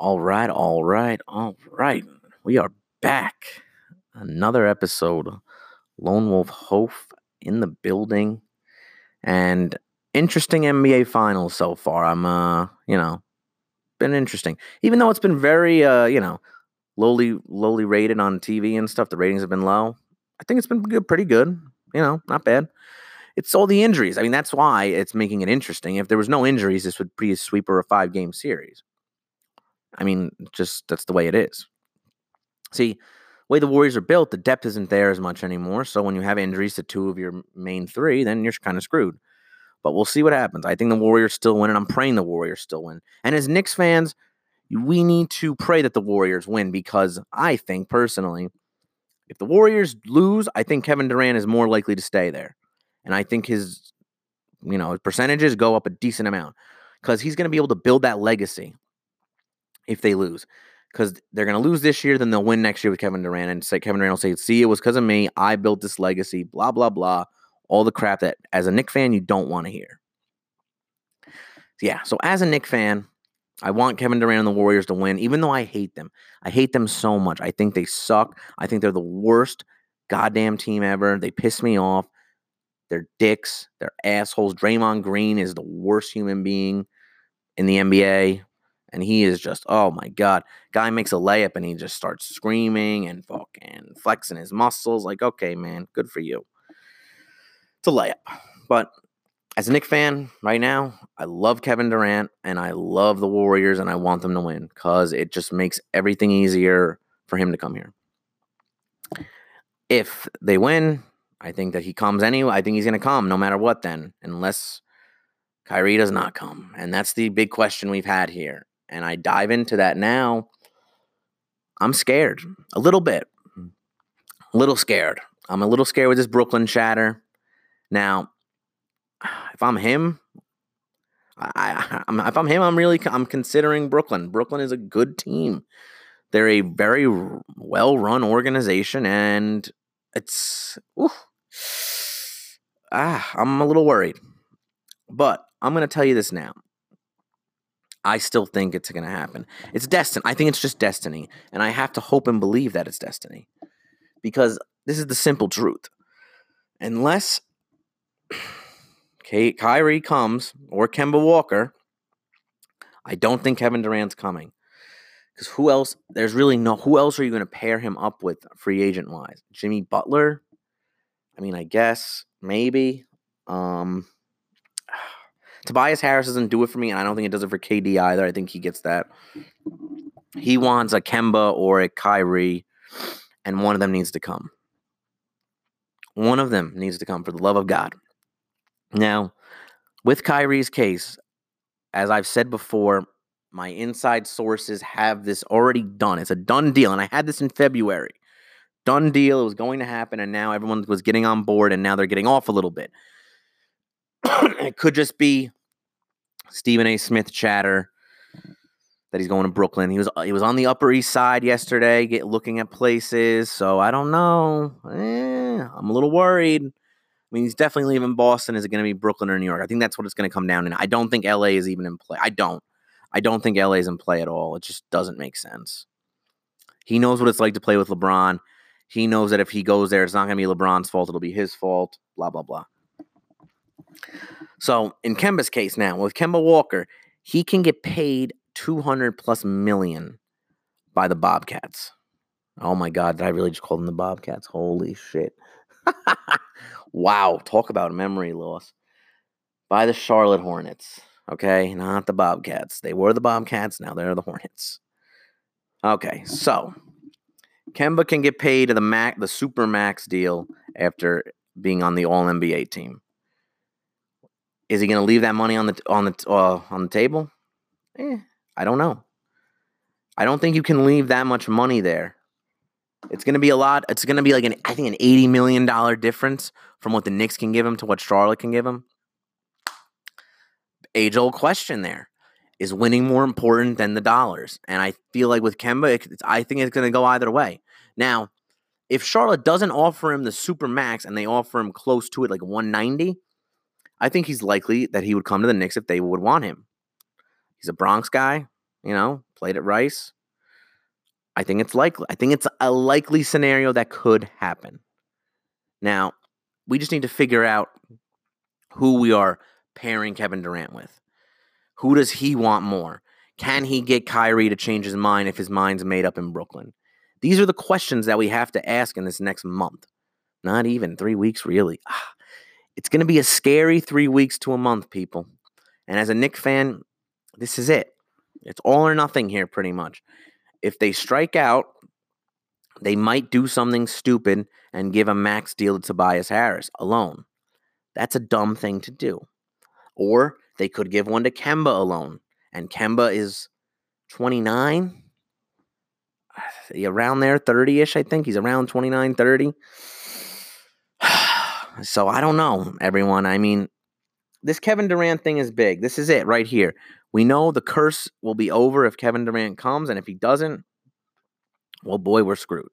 All right, all right, all right. We are back. Another episode. Lone Wolf Hof in the building. And interesting NBA finals so far. I'm uh, you know, been interesting. Even though it's been very uh, you know, lowly lowly rated on TV and stuff, the ratings have been low. I think it's been good, pretty good. You know, not bad. It's all the injuries. I mean, that's why it's making it interesting. If there was no injuries, this would be a sweeper a five game series. I mean, just that's the way it is. See, way the Warriors are built, the depth isn't there as much anymore. So when you have injuries to two of your main three, then you're kind of screwed. But we'll see what happens. I think the Warriors still win, and I'm praying the Warriors still win. And as Knicks fans, we need to pray that the Warriors win because I think personally, if the Warriors lose, I think Kevin Durant is more likely to stay there. And I think his, you know, his percentages go up a decent amount because he's going to be able to build that legacy if they lose. Because they're going to lose this year, then they'll win next year with Kevin Durant. And say Kevin Durant will say, "See, it was because of me. I built this legacy." Blah blah blah. All the crap that, as a Knick fan, you don't want to hear. Yeah. So as a Knick fan, I want Kevin Durant and the Warriors to win, even though I hate them. I hate them so much. I think they suck. I think they're the worst goddamn team ever. They piss me off. They're dicks. They're assholes. Draymond Green is the worst human being in the NBA. And he is just, oh my God. Guy makes a layup and he just starts screaming and fucking flexing his muscles. Like, okay, man, good for you. It's a layup. But as a Knick fan right now, I love Kevin Durant and I love the Warriors and I want them to win because it just makes everything easier for him to come here. If they win, I think that he comes anyway. I think he's going to come no matter what then, unless Kyrie does not come. And that's the big question we've had here and I dive into that now, I'm scared a little bit. A little scared. I'm a little scared with this Brooklyn chatter. Now, if I'm him, I, I'm, if I'm him, I'm really I'm considering Brooklyn. Brooklyn is a good team. They're a very well-run organization, and it's ah, I'm a little worried. But I'm going to tell you this now. I still think it's going to happen. It's destined. I think it's just destiny. And I have to hope and believe that it's destiny. Because this is the simple truth. Unless K- Kyrie comes or Kemba Walker, I don't think Kevin Durant's coming. Because who else? There's really no. Who else are you going to pair him up with, free agent wise? Jimmy Butler. I mean, I guess maybe. Um, Tobias Harris doesn't do it for me, and I don't think it does it for KD either. I think he gets that. He wants a Kemba or a Kyrie, and one of them needs to come. One of them needs to come for the love of God. Now, with Kyrie's case, as I've said before, my inside sources have this already done. It's a done deal, and I had this in February. Done deal. It was going to happen, and now everyone was getting on board, and now they're getting off a little bit. it could just be Stephen A. Smith chatter that he's going to Brooklyn. He was he was on the Upper East Side yesterday, get looking at places. So I don't know. Eh, I'm a little worried. I mean, he's definitely leaving Boston. Is it going to be Brooklyn or New York? I think that's what it's going to come down to. I don't think LA is even in play. I don't. I don't think LA is in play at all. It just doesn't make sense. He knows what it's like to play with LeBron. He knows that if he goes there, it's not going to be LeBron's fault. It'll be his fault. Blah blah blah. So in Kemba's case now, with Kemba Walker, he can get paid 200 plus million by the Bobcats. Oh my God, did I really just call them the Bobcats? Holy shit. wow, talk about memory loss. By the Charlotte Hornets, okay? Not the Bobcats. They were the Bobcats, now they're the Hornets. Okay, so Kemba can get paid the max, the super max deal after being on the All NBA team. Is he going to leave that money on the on the uh, on the table? Eh, I don't know. I don't think you can leave that much money there. It's going to be a lot. It's going to be like an I think an eighty million dollar difference from what the Knicks can give him to what Charlotte can give him. Age old question there. Is winning more important than the dollars? And I feel like with Kemba, I think it's going to go either way. Now, if Charlotte doesn't offer him the super max and they offer him close to it, like 190, I think he's likely that he would come to the Knicks if they would want him. He's a Bronx guy. you know, played at Rice. I think it's likely. I think it's a likely scenario that could happen. Now, we just need to figure out who we are pairing Kevin Durant with. Who does he want more? Can he get Kyrie to change his mind if his mind's made up in Brooklyn? These are the questions that we have to ask in this next month. Not even three weeks, really. Ah, it's going to be a scary three weeks to a month, people. And as a Knick fan, this is it. It's all or nothing here, pretty much. If they strike out, they might do something stupid and give a max deal to Tobias Harris alone. That's a dumb thing to do. Or they could give one to Kemba alone. And Kemba is 29, around there, 30 ish, I think. He's around 29, 30. So I don't know, everyone. I mean, this Kevin Durant thing is big. This is it right here. We know the curse will be over if Kevin Durant comes, and if he doesn't, well, boy, we're screwed.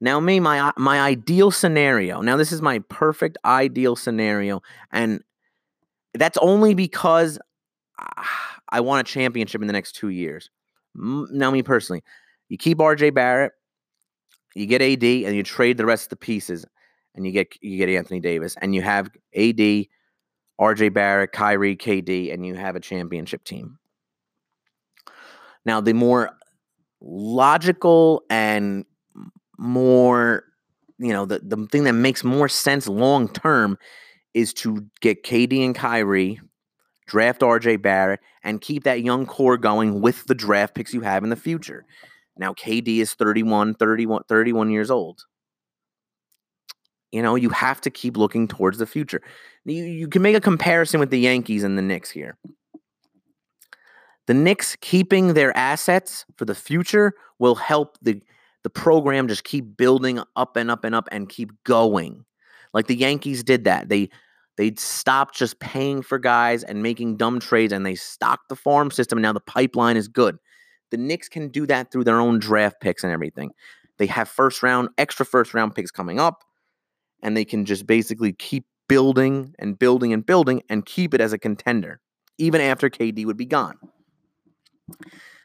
Now, me, my uh, my ideal scenario. Now, this is my perfect ideal scenario, and that's only because I want a championship in the next two years. Now, me personally, you keep RJ Barrett, you get AD, and you trade the rest of the pieces, and you get you get Anthony Davis, and you have AD, RJ Barrett, Kyrie, KD, and you have a championship team. Now, the more logical and more, you know, the, the thing that makes more sense long term is to get KD and Kyrie, draft RJ Barrett, and keep that young core going with the draft picks you have in the future. Now, KD is 31, 31, 31 years old. You know, you have to keep looking towards the future. You, you can make a comparison with the Yankees and the Knicks here. The Knicks keeping their assets for the future will help the the program just keep building up and up and up and keep going. Like the Yankees did that. They they stopped just paying for guys and making dumb trades and they stocked the farm system and now the pipeline is good. The Knicks can do that through their own draft picks and everything. They have first round, extra first round picks coming up, and they can just basically keep building and building and building and keep it as a contender, even after KD would be gone.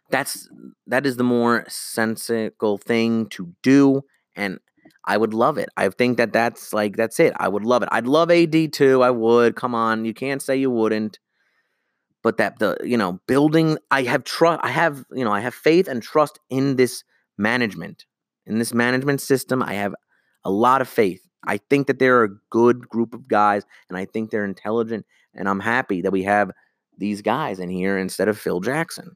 That's that is the more sensible thing to do, and I would love it. I think that that's like that's it. I would love it. I'd love AD too. I would. Come on, you can't say you wouldn't but that the you know building i have trust i have you know i have faith and trust in this management in this management system i have a lot of faith i think that they're a good group of guys and i think they're intelligent and i'm happy that we have these guys in here instead of phil jackson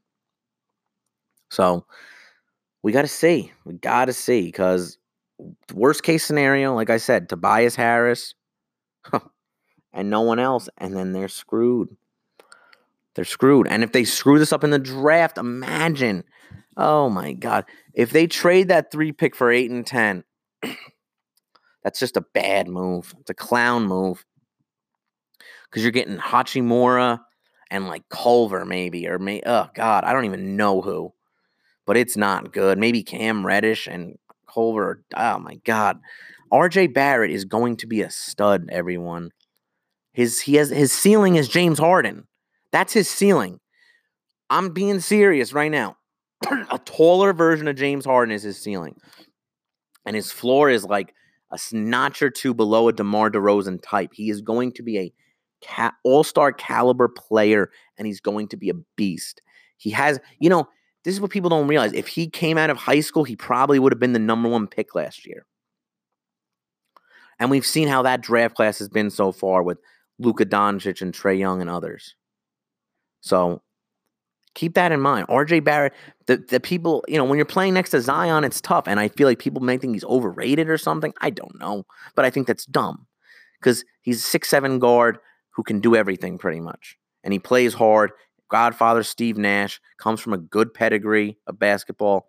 so we got to see we got to see because worst case scenario like i said tobias harris and no one else and then they're screwed they're screwed. And if they screw this up in the draft, imagine. Oh my God. If they trade that three pick for eight and 10, that's just a bad move. It's a clown move. Because you're getting Hachimura and like Culver, maybe, or may oh God, I don't even know who. But it's not good. Maybe Cam Reddish and Culver. Oh my God. RJ Barrett is going to be a stud, everyone. His he has his ceiling is James Harden. That's his ceiling. I'm being serious right now. a taller version of James Harden is his ceiling. And his floor is like a notch or two below a DeMar DeRozan type. He is going to be a ca- all-star caliber player and he's going to be a beast. He has, you know, this is what people don't realize. If he came out of high school, he probably would have been the number one pick last year. And we've seen how that draft class has been so far with Luka Doncic and Trae Young and others. So keep that in mind. RJ Barrett, the, the people, you know, when you're playing next to Zion, it's tough. And I feel like people may think he's overrated or something. I don't know. But I think that's dumb because he's a six seven guard who can do everything pretty much. And he plays hard. Godfather Steve Nash comes from a good pedigree of basketball.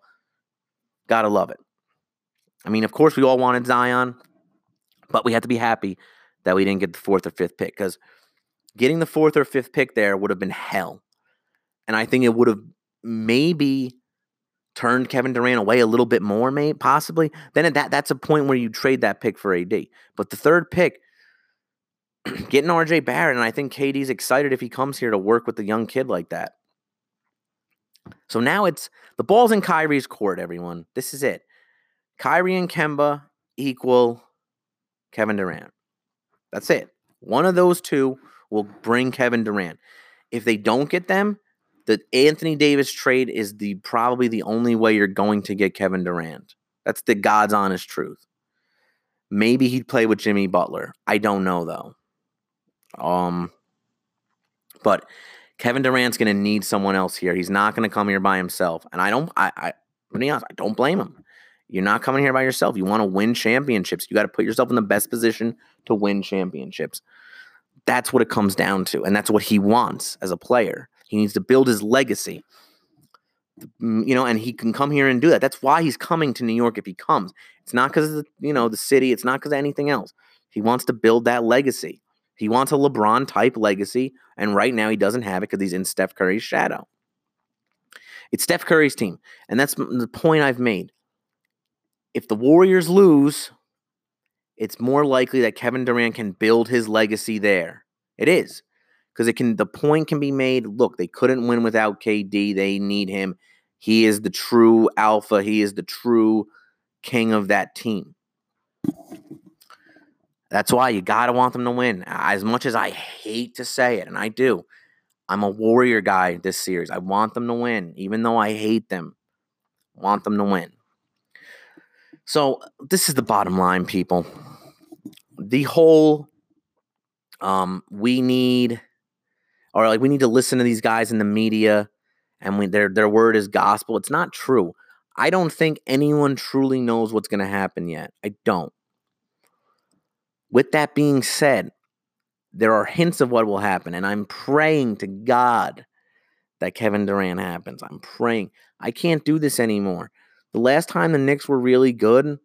Gotta love it. I mean, of course, we all wanted Zion, but we had to be happy that we didn't get the fourth or fifth pick because getting the fourth or fifth pick there would have been hell. And I think it would have maybe turned Kevin Durant away a little bit more, maybe possibly. Then at that that's a point where you trade that pick for AD. But the third pick, getting RJ Barrett, and I think KD's excited if he comes here to work with a young kid like that. So now it's the ball's in Kyrie's court, everyone. This is it. Kyrie and Kemba equal Kevin Durant. That's it. One of those two will bring Kevin Durant. If they don't get them, the Anthony Davis trade is the probably the only way you're going to get Kevin Durant. That's the God's honest truth. Maybe he'd play with Jimmy Butler. I don't know though. Um, but Kevin Durant's going to need someone else here. He's not going to come here by himself, and I don't. I, I, honest, I don't blame him. You're not coming here by yourself. You want to win championships. You got to put yourself in the best position to win championships. That's what it comes down to, and that's what he wants as a player. He needs to build his legacy. Mm, you know, and he can come here and do that. That's why he's coming to New York if he comes. It's not because of the, you know, the city, it's not because of anything else. He wants to build that legacy. He wants a LeBron type legacy, and right now he doesn't have it because he's in Steph Curry's shadow. It's Steph Curry's team, and that's the point I've made. If the Warriors lose, it's more likely that Kevin Durant can build his legacy there. It is because it can. The point can be made. Look, they couldn't win without KD. They need him. He is the true alpha. He is the true king of that team. That's why you got to want them to win. As much as I hate to say it, and I do, I'm a Warrior guy this series. I want them to win, even though I hate them. I want them to win. So, this is the bottom line, people. The whole um, we need, or like we need to listen to these guys in the media and we, their, their word is gospel. It's not true. I don't think anyone truly knows what's going to happen yet. I don't. With that being said, there are hints of what will happen, and I'm praying to God that Kevin Durant happens. I'm praying. I can't do this anymore. The last time the Knicks were really good,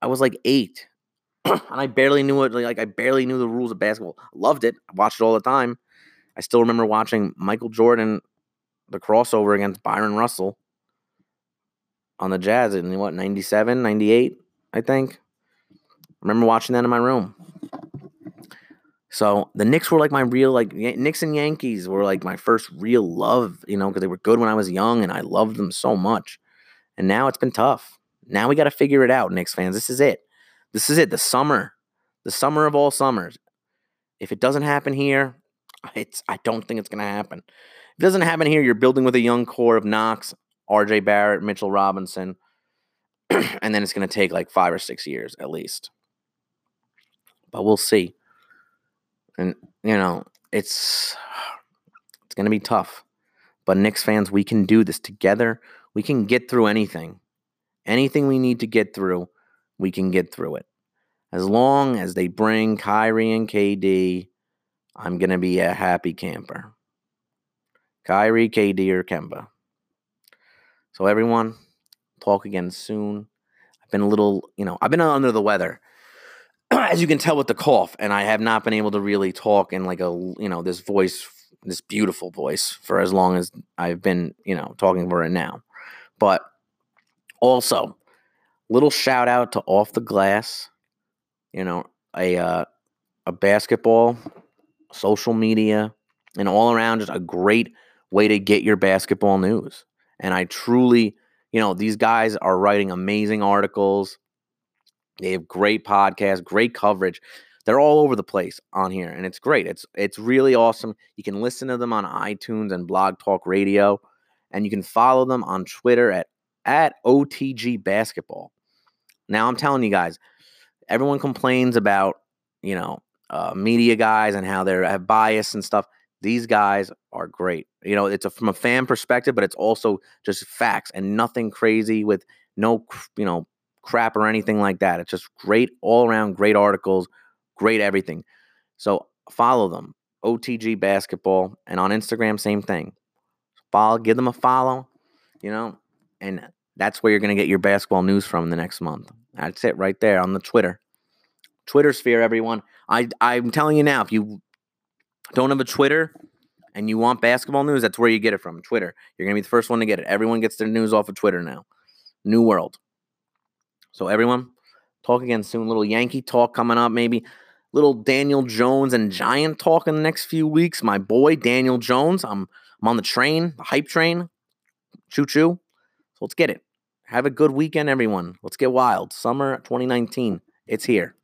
I was like eight. and I barely knew it. Like I barely knew the rules of basketball. Loved it. I watched it all the time. I still remember watching Michael Jordan, the crossover against Bryon Russell on the Jazz in what, 97, 98, I think remember watching that in my room. So the Knicks were like my real like Knicks and Yankees were like my first real love, you know, because they were good when I was young and I loved them so much. And now it's been tough. Now we got to figure it out, Knicks fans. This is it. This is it. The summer, the summer of all summers. If it doesn't happen here, it's I don't think it's gonna happen. If it doesn't happen here, you're building with a young core of Knox, R.J. Barrett, Mitchell Robinson, and then it's gonna take like five or six years at least but we'll see. And you know, it's it's going to be tough. But Knicks fans, we can do this together. We can get through anything. Anything we need to get through, we can get through it. As long as they bring Kyrie and KD, I'm going to be a happy camper. Kyrie, KD, or Kemba. So, everyone, talk again soon. I've been a little, you know, I've been under the weather. as you can tell with the cough, and I have not been able to really talk in like a you know this voice, this beautiful voice for as long as I've been you know talking for it now. But also, little shout out to Off the Glass, you know a uh, a basketball, social media, and all around just a great way to get your basketball news. And I truly, you know, these guys are writing amazing articles they have great podcasts, great coverage. They're all over the place on here, and it's great. It's it's really awesome. You can listen to them on iTunes and Blog Talk Radio, and you can follow them on Twitter at at OTG Basketball. Now I'm telling you guys, everyone complains about you know uh, media guys and how they have bias and stuff. These guys are great. You know, it's a, from a fan perspective, but it's also just facts and nothing crazy with no you know crap or anything like that. It's just great all around, great articles, great everything. So follow them, OTG Basketball, and on Instagram, same thing. Follow, give them a follow, you know, and that's where you're going to get your basketball news from the next month. That's it right there on the Twitter. Twitter sphere, everyone. I, I'm telling you now, if you don't have a Twitter and you want basketball news, that's where you get it from. Twitter. You're to be the first one to get it. Everyone gets their news off of Twitter now. New world. So everyone, talk again soon. Little Yankee talk coming up, maybe. Little Daniel Jones and Giant talk in the next few weeks. My boy Daniel Jones. I'm I'm on the train, the hype train. Choo choo. So let's get it. Have a good weekend, everyone. Let's get wild. Summer 2019. It's here.